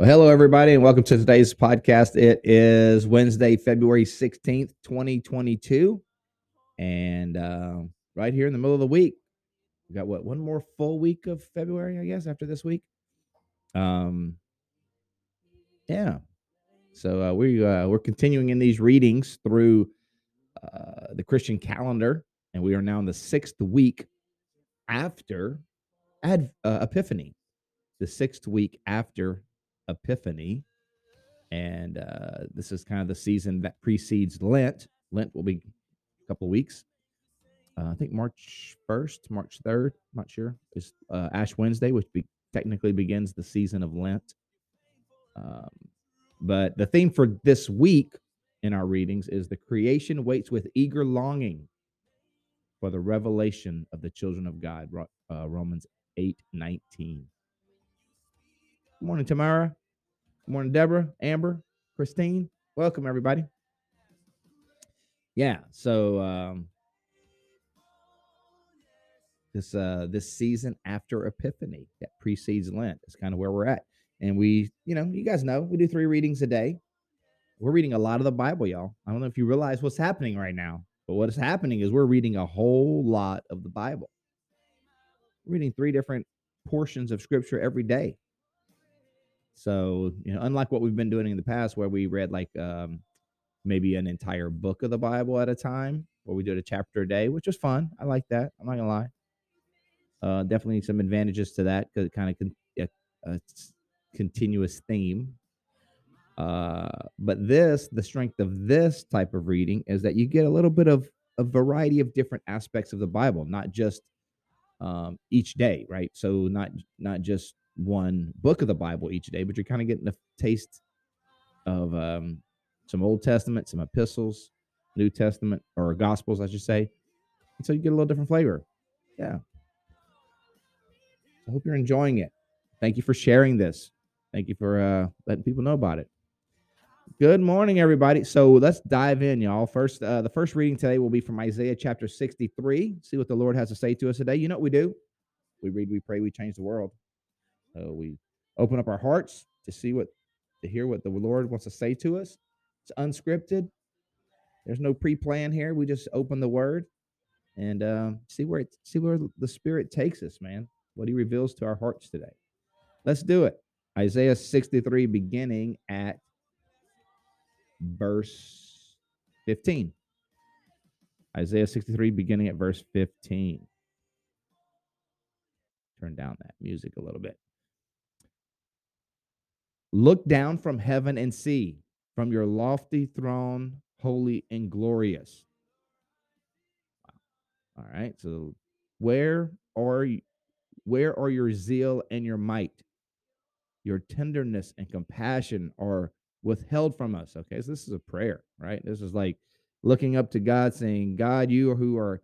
Well, hello, everybody, and welcome to today's podcast. It is Wednesday, February 16th, 2022. And uh, right here in the middle of the week, we got what, one more full week of February, I guess, after this week. Um, yeah. So uh, we uh, we're continuing in these readings through uh, the Christian calendar, and we are now in the sixth week after Ad, uh, Epiphany, the sixth week after Epiphany. And uh, this is kind of the season that precedes Lent. Lent will be a couple of weeks. Uh, I think March 1st, March 3rd, I'm not sure, is uh, Ash Wednesday, which be, technically begins the season of Lent. Um, but the theme for this week in our readings is the creation waits with eager longing for the revelation of the children of God, uh, Romans 8 19. Good morning, Tamara. Morning, Deborah, Amber, Christine. Welcome, everybody. Yeah, so um, this uh, this season after Epiphany that precedes Lent is kind of where we're at, and we, you know, you guys know we do three readings a day. We're reading a lot of the Bible, y'all. I don't know if you realize what's happening right now, but what is happening is we're reading a whole lot of the Bible. We're reading three different portions of Scripture every day. So, you know, unlike what we've been doing in the past, where we read like um, maybe an entire book of the Bible at a time, where we did a chapter a day, which was fun. I like that. I'm not gonna lie. Uh, definitely some advantages to that because it kind of a, a continuous theme. Uh, but this, the strength of this type of reading is that you get a little bit of a variety of different aspects of the Bible, not just um, each day, right? So not not just one book of the Bible each day, but you're kind of getting a taste of um, some Old Testament, some epistles, New Testament, or Gospels, I should say. And so you get a little different flavor. Yeah. I hope you're enjoying it. Thank you for sharing this. Thank you for uh, letting people know about it. Good morning, everybody. So let's dive in, y'all. First, uh, the first reading today will be from Isaiah chapter 63. See what the Lord has to say to us today. You know what we do? We read, we pray, we change the world. We open up our hearts to see what, to hear what the Lord wants to say to us. It's unscripted. There's no pre-plan here. We just open the Word and uh, see where it, see where the Spirit takes us, man. What He reveals to our hearts today. Let's do it. Isaiah 63, beginning at verse 15. Isaiah 63, beginning at verse 15. Turn down that music a little bit. Look down from heaven and see, from your lofty throne, holy and glorious. All right. So where are you, where are your zeal and your might? Your tenderness and compassion are withheld from us. Okay. So this is a prayer, right? This is like looking up to God saying, God, you who are,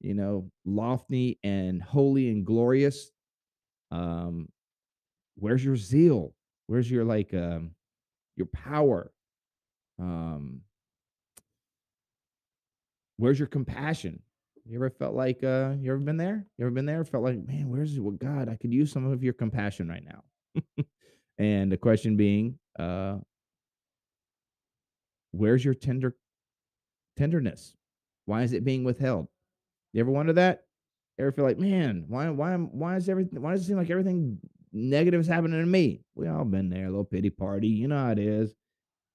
you know, lofty and holy and glorious. Um, where's your zeal? Where's your like um your power? Um where's your compassion? You ever felt like uh you ever been there? You ever been there? Felt like, man, where's well, God? I could use some of your compassion right now. and the question being, uh where's your tender tenderness? Why is it being withheld? You ever wonder that? Ever feel like, man, why why why is everything why does it seem like everything negative is happening to me. We all been there, a little pity party. You know how it is.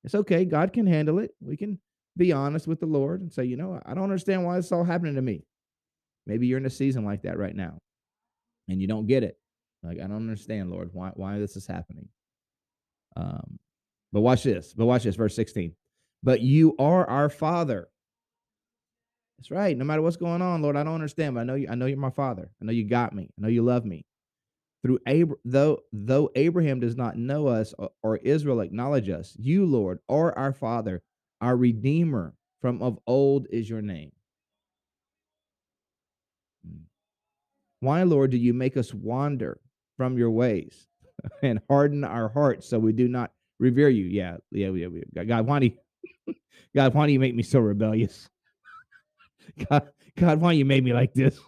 It's okay. God can handle it. We can be honest with the Lord and say, you know, I don't understand why it's all happening to me. Maybe you're in a season like that right now and you don't get it. Like, I don't understand, Lord, why, why this is happening. Um, but watch this. But watch this, verse 16. But you are our Father. That's right. No matter what's going on, Lord, I don't understand, but I know you. I know you're my father. I know you got me. I know you love me. Through Abra- though though Abraham does not know us or, or Israel acknowledge us, you, Lord, are our Father, our Redeemer from of old is your name. Mm. Why, Lord, do you make us wander from your ways and harden our hearts so we do not revere you? Yeah, yeah, yeah. yeah. God, why do you, God, why do you make me so rebellious? God, God, why you made me like this?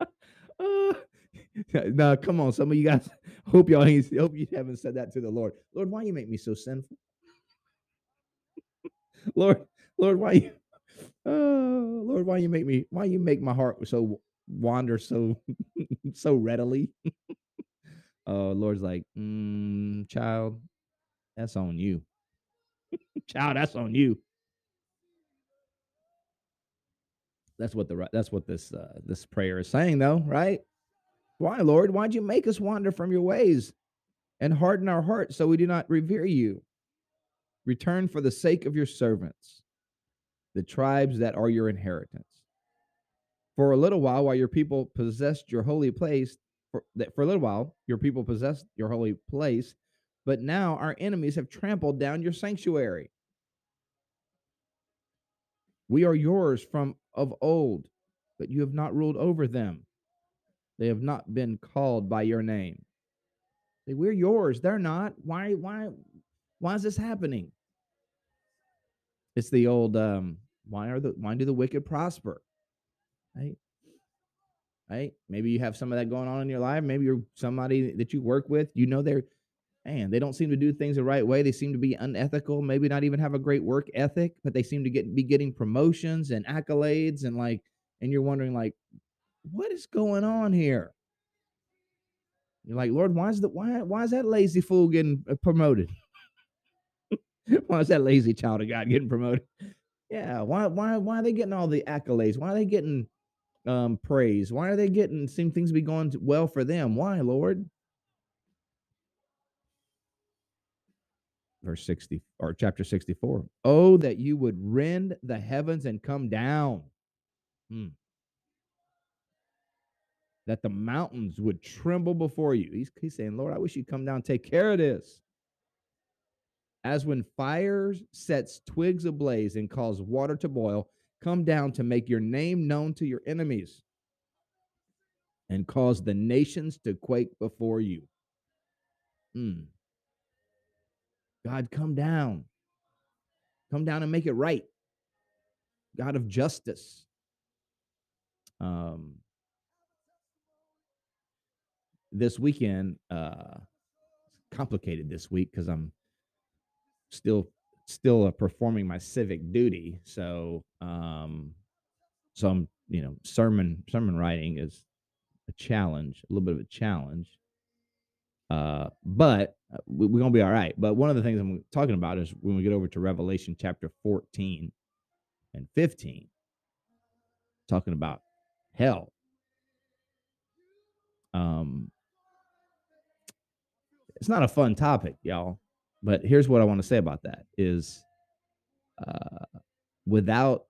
uh, no, come on, some of you guys. Hope y'all ain't, hope you haven't said that to the Lord. Lord, why you make me so sinful? Lord, Lord, why you, oh, Lord, why you make me, why you make my heart so wander so, so readily? Oh, Lord's like, mm, child, that's on you. child, that's on you. That's what the that's what this uh, this prayer is saying, though, right? Why, Lord? Why'd you make us wander from your ways and harden our hearts so we do not revere you? Return for the sake of your servants, the tribes that are your inheritance. For a little while, while your people possessed your holy place, for, for a little while your people possessed your holy place, but now our enemies have trampled down your sanctuary. We are yours from of old, but you have not ruled over them. They have not been called by your name. We're yours. They're not. Why? Why? Why is this happening? It's the old um, why are the why do the wicked prosper? Right? Right? Maybe you have some of that going on in your life. Maybe you're somebody that you work with, you know they're man, they don't seem to do things the right way. They seem to be unethical, maybe not even have a great work ethic, but they seem to get be getting promotions and accolades and like and you're wondering like what is going on here? You're like, Lord, why is the why why is that lazy fool getting uh, promoted? why is that lazy child of God getting promoted? Yeah, why why why are they getting all the accolades? Why are they getting um praise? Why are they getting seem things be going well for them? Why, Lord? Verse 60 or chapter 64. Oh, that you would rend the heavens and come down. Hmm that the mountains would tremble before you. He's, he's saying, Lord, I wish you'd come down take care of this. As when fire sets twigs ablaze and cause water to boil, come down to make your name known to your enemies and cause the nations to quake before you. Mm. God, come down. Come down and make it right. God of justice. Um, this weekend uh complicated this week because i'm still still uh, performing my civic duty so um so i'm you know sermon sermon writing is a challenge a little bit of a challenge. Uh but uh, we, we're gonna be all right but one of the things i'm talking about is when we get over to revelation chapter 14 and 15 talking about hell. Um it's not a fun topic, y'all. But here's what I want to say about that is uh, without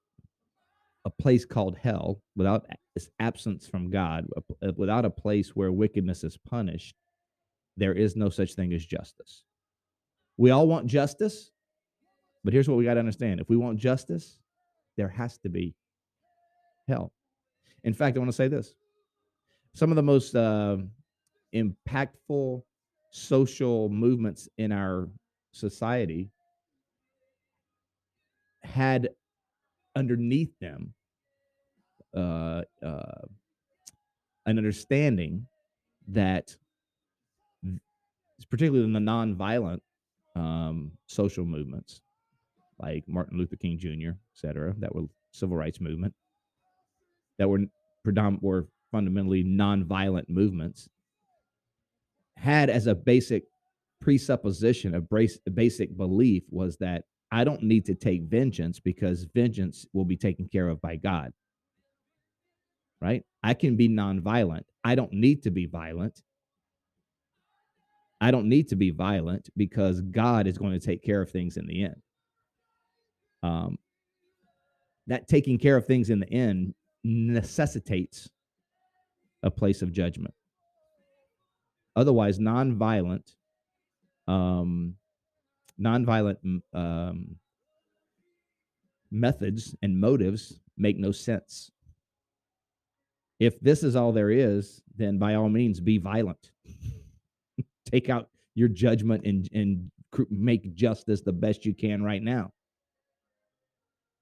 a place called hell, without this absence from God, uh, without a place where wickedness is punished, there is no such thing as justice. We all want justice, but here's what we got to understand if we want justice, there has to be hell. In fact, I want to say this some of the most uh, impactful social movements in our society had underneath them uh, uh, an understanding that, particularly in the nonviolent um, social movements, like Martin Luther King Jr., et cetera, that were civil rights movement, that were predominant were fundamentally nonviolent movements had as a basic presupposition, a, basic belief was that I don't need to take vengeance because vengeance will be taken care of by God. Right? I can be nonviolent. I don't need to be violent. I don't need to be violent because God is going to take care of things in the end. Um, that taking care of things in the end necessitates a place of judgment. Otherwise, nonviolent, um, nonviolent um, methods and motives make no sense. If this is all there is, then by all means be violent. Take out your judgment and, and make justice the best you can right now.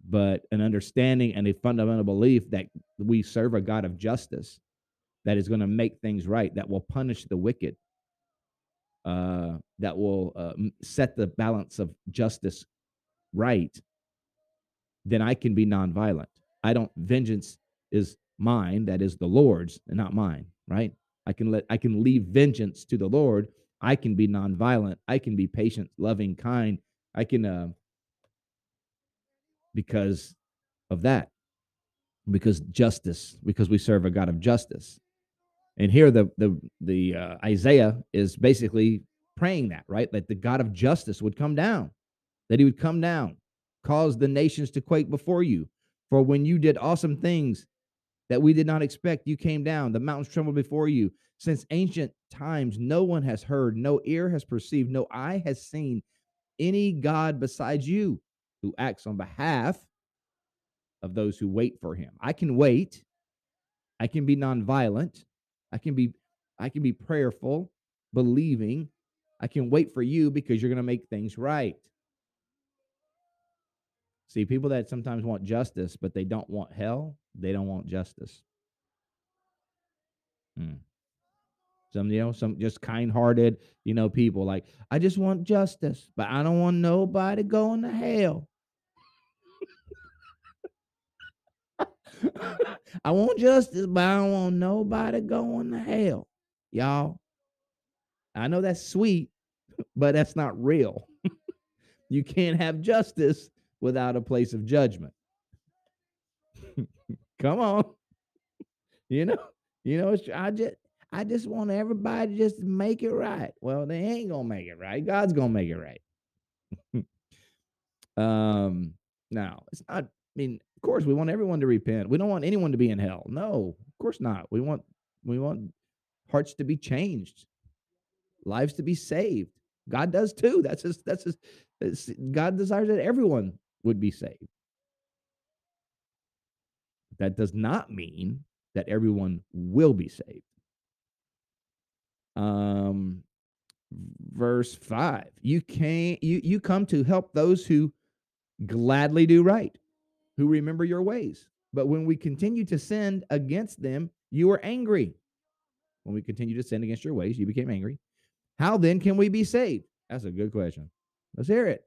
But an understanding and a fundamental belief that we serve a God of justice that is going to make things right, that will punish the wicked, uh, that will uh, set the balance of justice right, then I can be nonviolent. I don't, vengeance is mine, that is the Lord's and not mine, right? I can let, I can leave vengeance to the Lord. I can be nonviolent. I can be patient, loving, kind. I can, uh, because of that, because justice, because we serve a God of justice. And here the the the uh, Isaiah is basically praying that, right? That the God of justice would come down, that he would come down, cause the nations to quake before you. For when you did awesome things that we did not expect, you came down, the mountains trembled before you. Since ancient times, no one has heard, no ear has perceived, no eye has seen any God besides you who acts on behalf of those who wait for him. I can wait. I can be nonviolent. I can be I can be prayerful, believing. I can wait for you because you're going to make things right. See, people that sometimes want justice, but they don't want hell, they don't want justice. Hmm. Some, you know, some just kind-hearted, you know, people like, I just want justice, but I don't want nobody going to hell. I want justice, but I don't want nobody going to hell. Y'all, I know that's sweet, but that's not real. you can't have justice without a place of judgment. Come on. You know, you know, I just I just want everybody just make it right. Well, they ain't gonna make it right. God's gonna make it right. um, now it's not. I mean, of course, we want everyone to repent. We don't want anyone to be in hell. No, of course not. We want we want hearts to be changed, lives to be saved. God does too. That's his. That's his. God desires that everyone would be saved. That does not mean that everyone will be saved. Um, verse five. You can you you come to help those who gladly do right who remember your ways. But when we continue to sin against them, you are angry. When we continue to sin against your ways, you became angry. How then can we be saved? That's a good question. Let's hear it.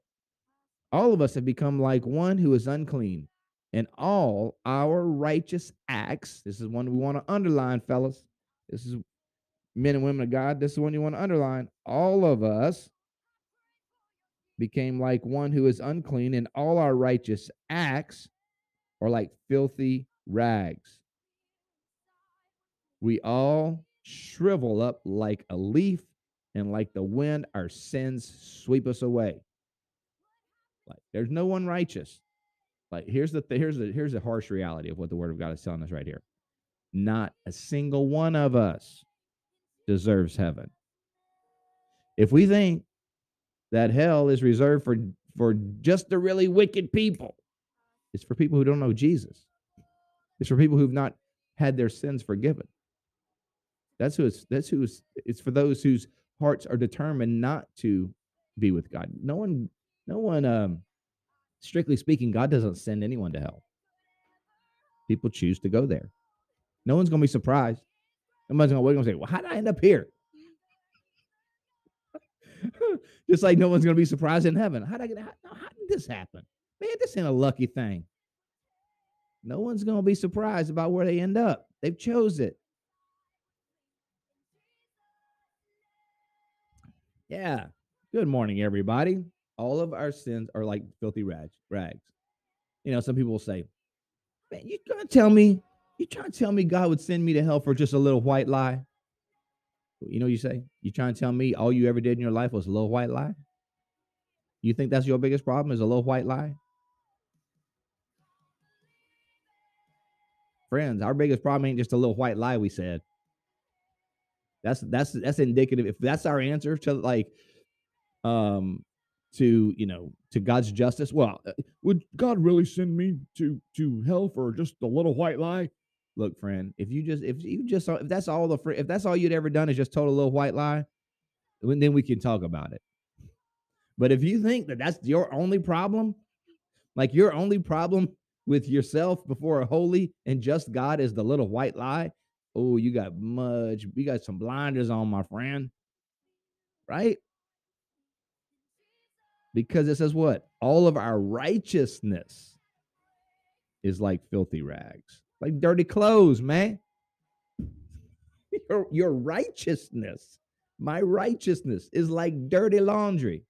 All of us have become like one who is unclean, and all our righteous acts. This is one we want to underline, fellas. This is men and women of God. This is one you want to underline. All of us became like one who is unclean, and all our righteous acts are like filthy rags. We all shrivel up like a leaf, and like the wind, our sins sweep us away. Like there's no one righteous. Like here's the th- here's the here's the harsh reality of what the word of God is telling us right here. Not a single one of us deserves heaven. If we think that hell is reserved for for just the really wicked people, it's for people who don't know Jesus. It's for people who've not had their sins forgiven. That's who it's that's who it's, it's for those whose hearts are determined not to be with God. No one, no one um strictly speaking, God doesn't send anyone to hell. People choose to go there. No one's gonna be surprised. Nobody's wait and say, Well, how did I end up here? Just like no one's gonna be surprised in heaven. How did I get how, how did this happen? Man, this ain't a lucky thing. No one's going to be surprised about where they end up. They've chose it. Yeah. Good morning, everybody. All of our sins are like filthy rags. Rags. You know, some people will say, "Man, you trying to tell me? You trying to tell me God would send me to hell for just a little white lie?" You know, you say, "You trying to tell me all you ever did in your life was a little white lie?" You think that's your biggest problem is a little white lie? Friends, our biggest problem ain't just a little white lie we said. That's that's that's indicative. If that's our answer to like um to you know to God's justice, well, uh, would God really send me to to hell for just a little white lie? Look, friend, if you just if you just if that's all the if that's all you'd ever done is just told a little white lie, then we can talk about it. But if you think that that's your only problem, like your only problem with yourself before a holy and just God is the little white lie, oh, you got much, you got some blinders on, my friend. Right? Because it says what? All of our righteousness is like filthy rags, like dirty clothes, man. Your, your righteousness, my righteousness is like dirty laundry.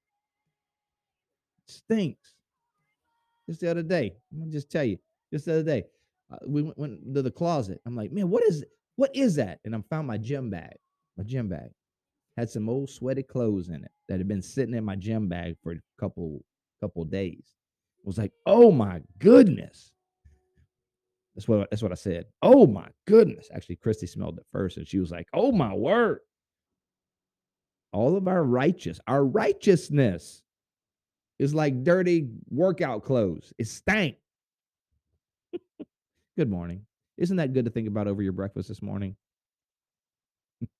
stinks. Just the other day, I'm gonna just tell you, just the other day, uh, we went, went to the closet. I'm like, man, what is what is that? And I found my gym bag. My gym bag had some old sweaty clothes in it that had been sitting in my gym bag for a couple couple days. I was like, oh my goodness. That's what that's what I said. Oh my goodness. Actually, Christy smelled it first, and she was like, oh my word. All of our righteous, our righteousness is like dirty workout clothes. It stank. good morning. Isn't that good to think about over your breakfast this morning?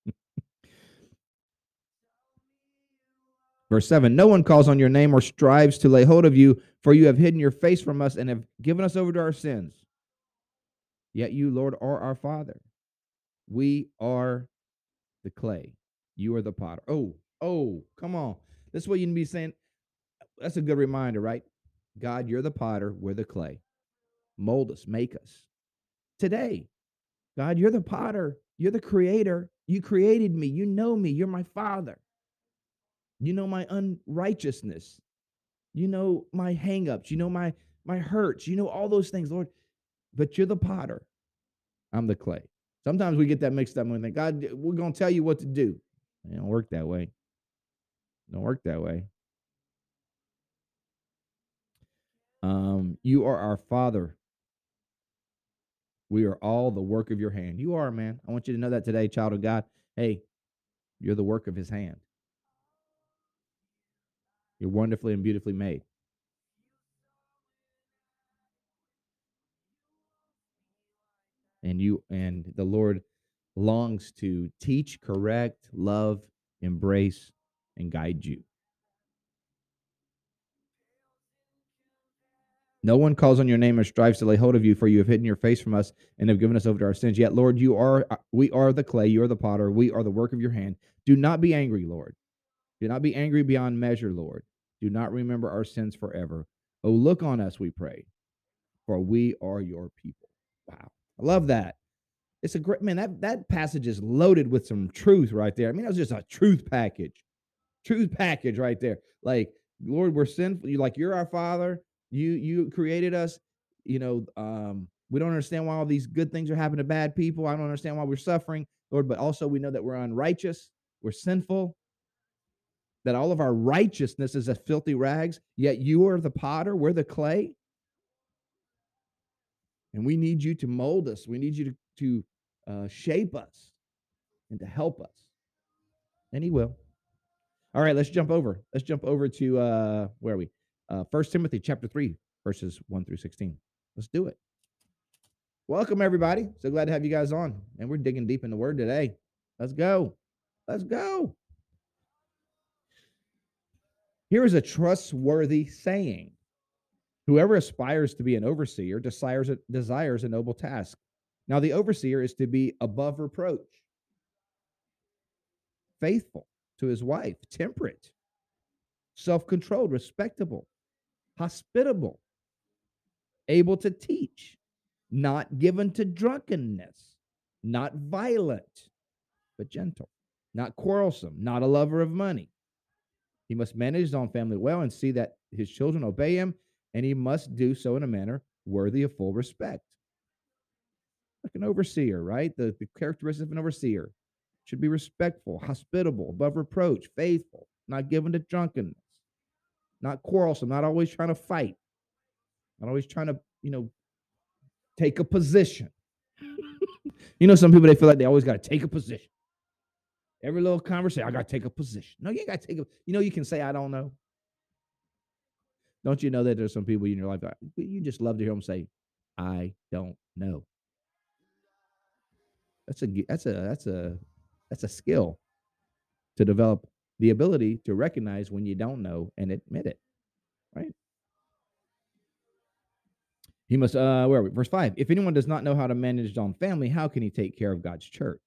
Verse 7 No one calls on your name or strives to lay hold of you, for you have hidden your face from us and have given us over to our sins. Yet you, Lord, are our Father. We are the clay. You are the potter. Oh, oh, come on. This is what you need to be saying. That's a good reminder, right? God, you're the potter, we're the clay. Mold us, make us today. God, you're the potter, you're the creator. You created me, you know me, you're my father. You know my unrighteousness. You know my hangups, you know my my hurts, you know all those things, Lord. But you're the potter. I'm the clay. Sometimes we get that mixed up and we think, God, we're to tell you what to do. It don't work that way. Don't work that way. Um, you are our Father we are all the work of your hand. You are, man. I want you to know that today, child of God. Hey, you're the work of his hand. You're wonderfully and beautifully made. And you and the Lord longs to teach, correct, love, embrace, and guide you. No one calls on your name or strives to lay hold of you, for you have hidden your face from us and have given us over to our sins. Yet, Lord, you are uh, we are the clay, you are the potter, we are the work of your hand. Do not be angry, Lord. Do not be angry beyond measure, Lord. Do not remember our sins forever. Oh, look on us, we pray, for we are your people. Wow. I love that. It's a great man. That that passage is loaded with some truth right there. I mean, that was just a truth package. Truth package right there. Like, Lord, we're sinful. You like you're our father you you created us. You know, um, we don't understand why all these good things are happening to bad people. I don't understand why we're suffering, Lord. But also we know that we're unrighteous, we're sinful, that all of our righteousness is as filthy rags. Yet you are the potter, we're the clay, and we need you to mold us. We need you to to uh, shape us and to help us. And He will. All right, let's jump over. Let's jump over to uh, where are we? Uh, 1 Timothy chapter 3, verses 1 through 16. Let's do it. Welcome, everybody. So glad to have you guys on. And we're digging deep in the word today. Let's go. Let's go. Here is a trustworthy saying Whoever aspires to be an overseer desires a, desires a noble task. Now, the overseer is to be above reproach, faithful to his wife, temperate, self controlled, respectable, hospitable, able to teach, not given to drunkenness, not violent, but gentle, not quarrelsome, not a lover of money. He must manage his own family well and see that his children obey him, and he must do so in a manner worthy of full respect. Like an overseer, right? The, the characteristic of an overseer should be respectful, hospitable, above reproach, faithful, not given to drunkenness not quarrelsome, not always trying to fight, not always trying to, you know, take a position. You know, some people they feel like they always got to take a position. Every little conversation, I got to take a position. No, you ain't got to take a. You know, you can say I don't know. Don't you know that there's some people in your life that you just love to hear them say, "I don't know." That's a that's a that's a that's a skill to develop the ability to recognize when you don't know and admit it. Right? He must uh where are we? Verse 5. If anyone does not know how to manage his own family, how can he take care of God's church?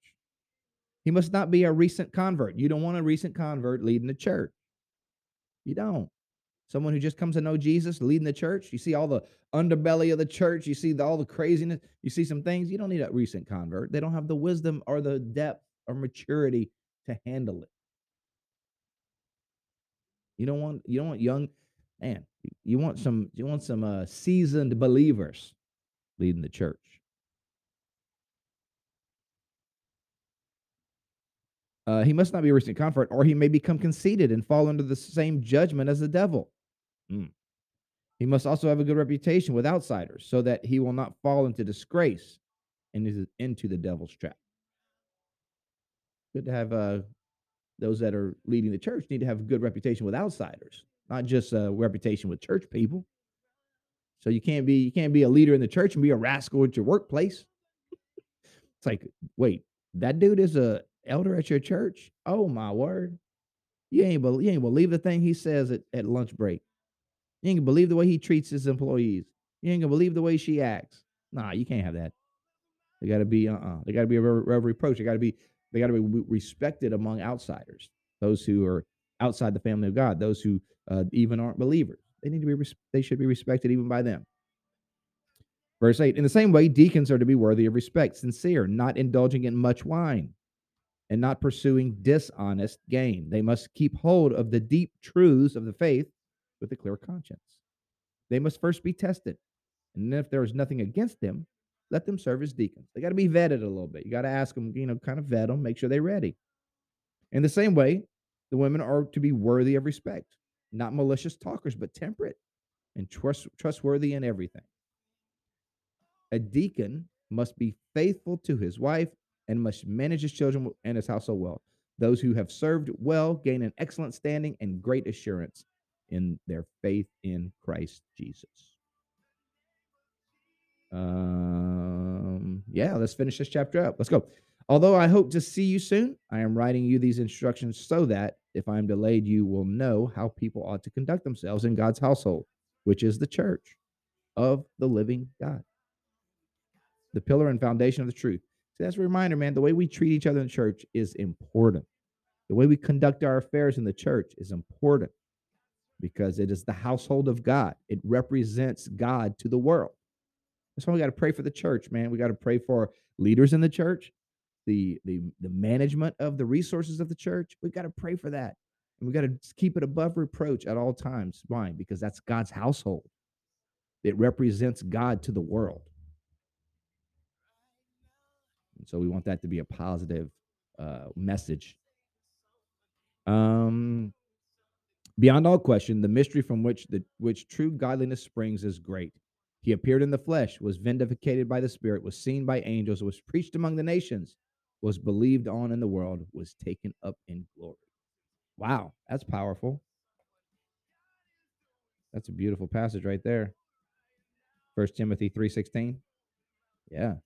He must not be a recent convert. You don't want a recent convert leading the church. You don't. Someone who just comes to know Jesus leading the church. You see all the underbelly of the church. You see the, all the craziness. You see some things. You don't need a recent convert. They don't have the wisdom or the depth or maturity to handle it. You don't want you don't want young man. You want some you want some uh, seasoned believers leading the church. Uh, he must not be a recent convert, or he may become conceited and fall under the same judgment as the devil. Mm. He must also have a good reputation with outsiders so that he will not fall into disgrace and is into the devil's trap. Good to have uh, those that are leading the church need to have a good reputation with outsiders, not just a reputation with church people. So you can't be you can't be a leader in the church and be a rascal at your workplace. It's like, wait, that dude is a elder at your church? Oh my word. You ain't, you ain't believe the thing he says at, at lunch break. You ain't believe the way he treats his employees. You ain't gonna believe the way she acts. Nah, you can't have that. They got to be uh uh They got to be a rev- reproach. They got to be they got to be respected among outsiders, those who are outside the family of God, those who uh, even aren't believers. They need to be res- they should be respected even by them. Verse 8 In the same way, deacons are to be worthy of respect, sincere, not indulging in much wine, and not pursuing dishonest gain. They must keep hold of the deep truths of the faith with a clear conscience. They must first be tested. And if there is nothing against them, let them serve as deacons. They got to be vetted a little bit. You got to ask them, you know, kind of vet them, make sure they're ready. In the same way, the women are to be worthy of respect, not malicious talkers, but temperate and trust, trustworthy in everything. A deacon must be faithful to his wife and must manage his children and his household well. Those who have served well gain an excellent standing and great assurance in their faith in Christ Jesus. Um, yeah, let's finish this chapter up. Let's go. Although I hope to see you soon, I am writing you these instructions so that if I am delayed, you will know how people ought to conduct themselves in God's household, which is the church of the living God, the pillar and foundation of the truth. So that's a reminder, man. The way we treat each other in church is important. The way we conduct our affairs in the church is important because it is the household of God. It represents God to the world. That's why we got to pray for the church, man. We got to pray for leaders in the church, the the the management of the resources of the church. We've got to pray for that. And we got to keep it above reproach at all times. Why? Because that's God's household. It represents God to the world. And so we want that to be a positive uh, message. Um, Beyond all question, the mystery from which the which true godliness springs is great. He appeared in the flesh, was vindicated by the Spirit, was seen by angels, was preached among the nations, was believed on in the world, was taken up in glory. Wow, that's powerful. That's a beautiful passage right there. First Timothy 3:16. Yeah.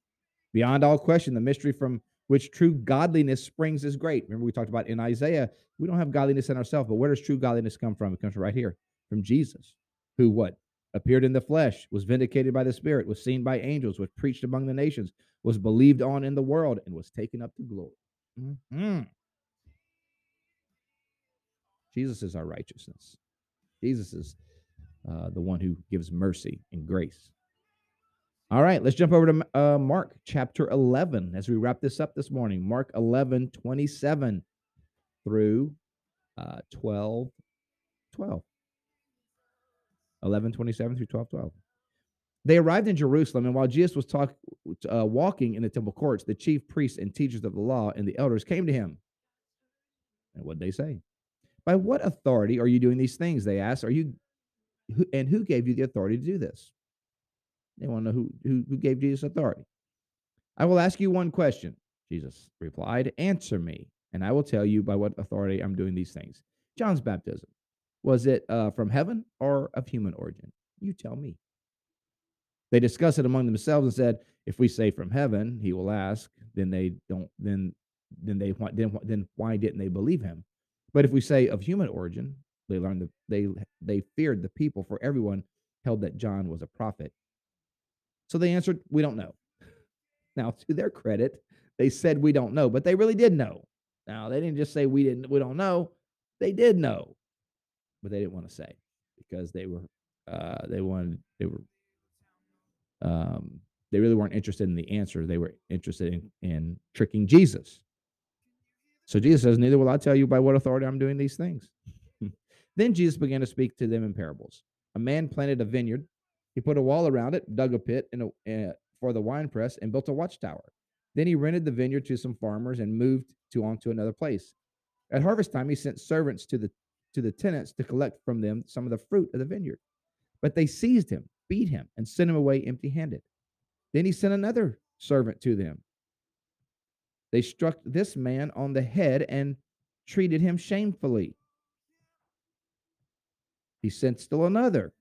Beyond all question, the mystery from which true godliness springs is great. Remember, we talked about in Isaiah, we don't have godliness in ourselves, but where does true godliness come from? It comes right here, from Jesus, who what? Appeared in the flesh, was vindicated by the Spirit, was seen by angels, was preached among the nations, was believed on in the world, and was taken up to glory. Mm-hmm. Jesus is our righteousness. Jesus is uh, the one who gives mercy and grace. All right, let's jump over to uh, Mark chapter 11 as we wrap this up this morning. Mark 11, 27 through uh, 12, 12. 11, 27 through 12, 12. They arrived in Jerusalem, and while Jesus was talk, uh, walking in the temple courts, the chief priests and teachers of the law and the elders came to him. And what did they say? By what authority are you doing these things? They asked. Are you, who, and who gave you the authority to do this? They want to know who, who, who gave Jesus authority. I will ask you one question. Jesus replied, Answer me, and I will tell you by what authority I'm doing these things. John's baptism, was it uh, from heaven or of human origin? You tell me. They discussed it among themselves and said, If we say from heaven, he will ask, then they don't, then, then they, then, then why didn't they believe him? But if we say of human origin, they learned that they, they feared the people, for everyone held that John was a prophet. So they answered, We don't know. Now, to their credit, they said we don't know, but they really did know. Now, they didn't just say we didn't we don't know. They did know. But they didn't want to say because they were uh they wanted they were um they really weren't interested in the answer. They were interested in, in tricking Jesus. So Jesus says, Neither will I tell you by what authority I'm doing these things. then Jesus began to speak to them in parables. A man planted a vineyard. He put a wall around it, dug a pit in a, for the winepress, and built a watchtower. Then he rented the vineyard to some farmers and moved to on to another place. At harvest time, he sent servants to the to the tenants to collect from them some of the fruit of the vineyard. But they seized him, beat him, and sent him away empty-handed. Then he sent another servant to them. They struck this man on the head and treated him shamefully. He sent still another.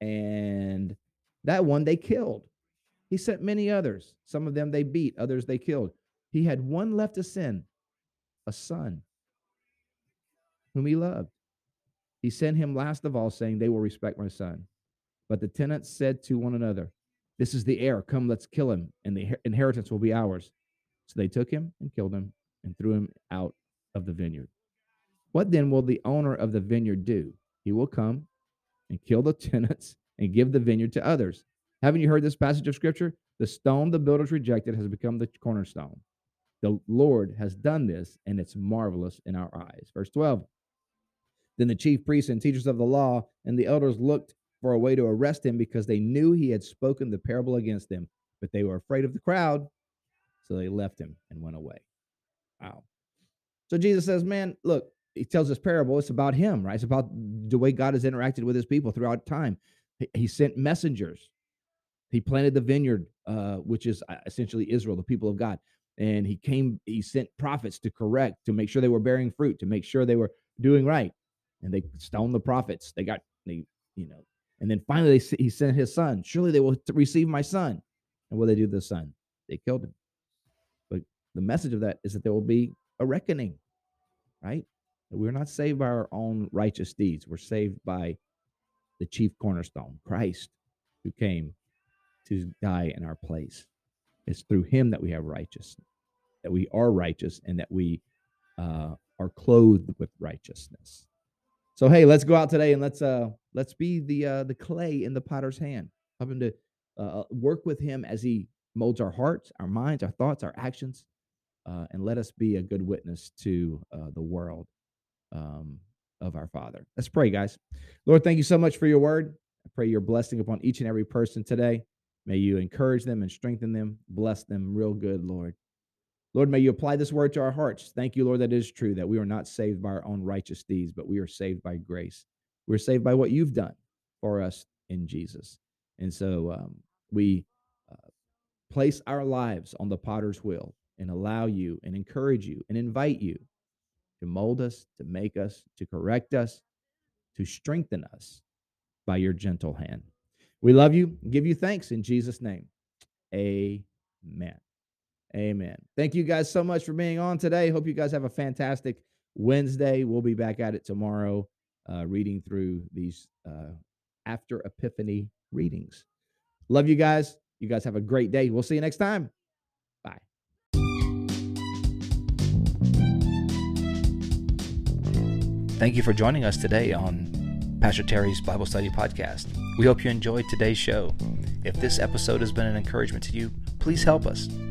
And that one they killed. He sent many others. Some of them they beat, others they killed. He had one left to send, a son whom he loved. He sent him last of all, saying, They will respect my son. But the tenants said to one another, This is the heir. Come, let's kill him, and the inheritance will be ours. So they took him and killed him and threw him out of the vineyard. What then will the owner of the vineyard do? He will come and kill the tenants and give the vineyard to others. Haven't you heard this passage of scripture? The stone the builders rejected has become the cornerstone. The Lord has done this, and it's marvelous in our eyes. Verse 12. Then the chief priests and teachers of the law and the elders looked for a way to arrest him because they knew he had spoken the parable against them, but they were afraid of the crowd, so they left him and went away. Wow. So Jesus says, Man, look, he tells this parable. It's about him, right? It's about the way God has interacted with his people throughout time. He sent messengers he planted the vineyard, uh, which is uh, essentially Israel, the people of God. And he came, he sent prophets to correct, to make sure they were bearing fruit, to make sure they were doing right. And they stoned the prophets. They got, they, you know, and then finally they, he sent his son. Surely they will receive my son. And what they do to the son? They killed him. But the message of that is that there will be a reckoning, right? We're not saved by our own righteous deeds. We're saved by the chief cornerstone, Christ, who came to die in our place. It's through him that we have righteousness, that we are righteous, and that we uh, are clothed with righteousness. So hey, let's go out today and let's uh let's be the uh, the clay in the potter's hand. Help him to uh, work with him as he molds our hearts, our minds, our thoughts, our actions, uh, and let us be a good witness to uh, the world um, of our Father. Let's pray, guys. Lord, thank you so much for your word. I pray your blessing upon each and every person today. May you encourage them and strengthen them, bless them real good, Lord. Lord, may you apply this word to our hearts. Thank you, Lord, that is true, that we are not saved by our own righteous deeds, but we are saved by grace. We're saved by what you've done for us in Jesus. And so um, we uh, place our lives on the potter's wheel and allow you and encourage you and invite you to mold us, to make us, to correct us, to strengthen us by your gentle hand. We love you. Give you thanks in Jesus' name. Amen. Amen. Thank you guys so much for being on today. Hope you guys have a fantastic Wednesday. We'll be back at it tomorrow, uh, reading through these uh, after Epiphany readings. Love you guys. You guys have a great day. We'll see you next time. Bye. Thank you for joining us today on Pastor Terry's Bible Study Podcast. We hope you enjoyed today's show. If this episode has been an encouragement to you, please help us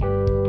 Bye.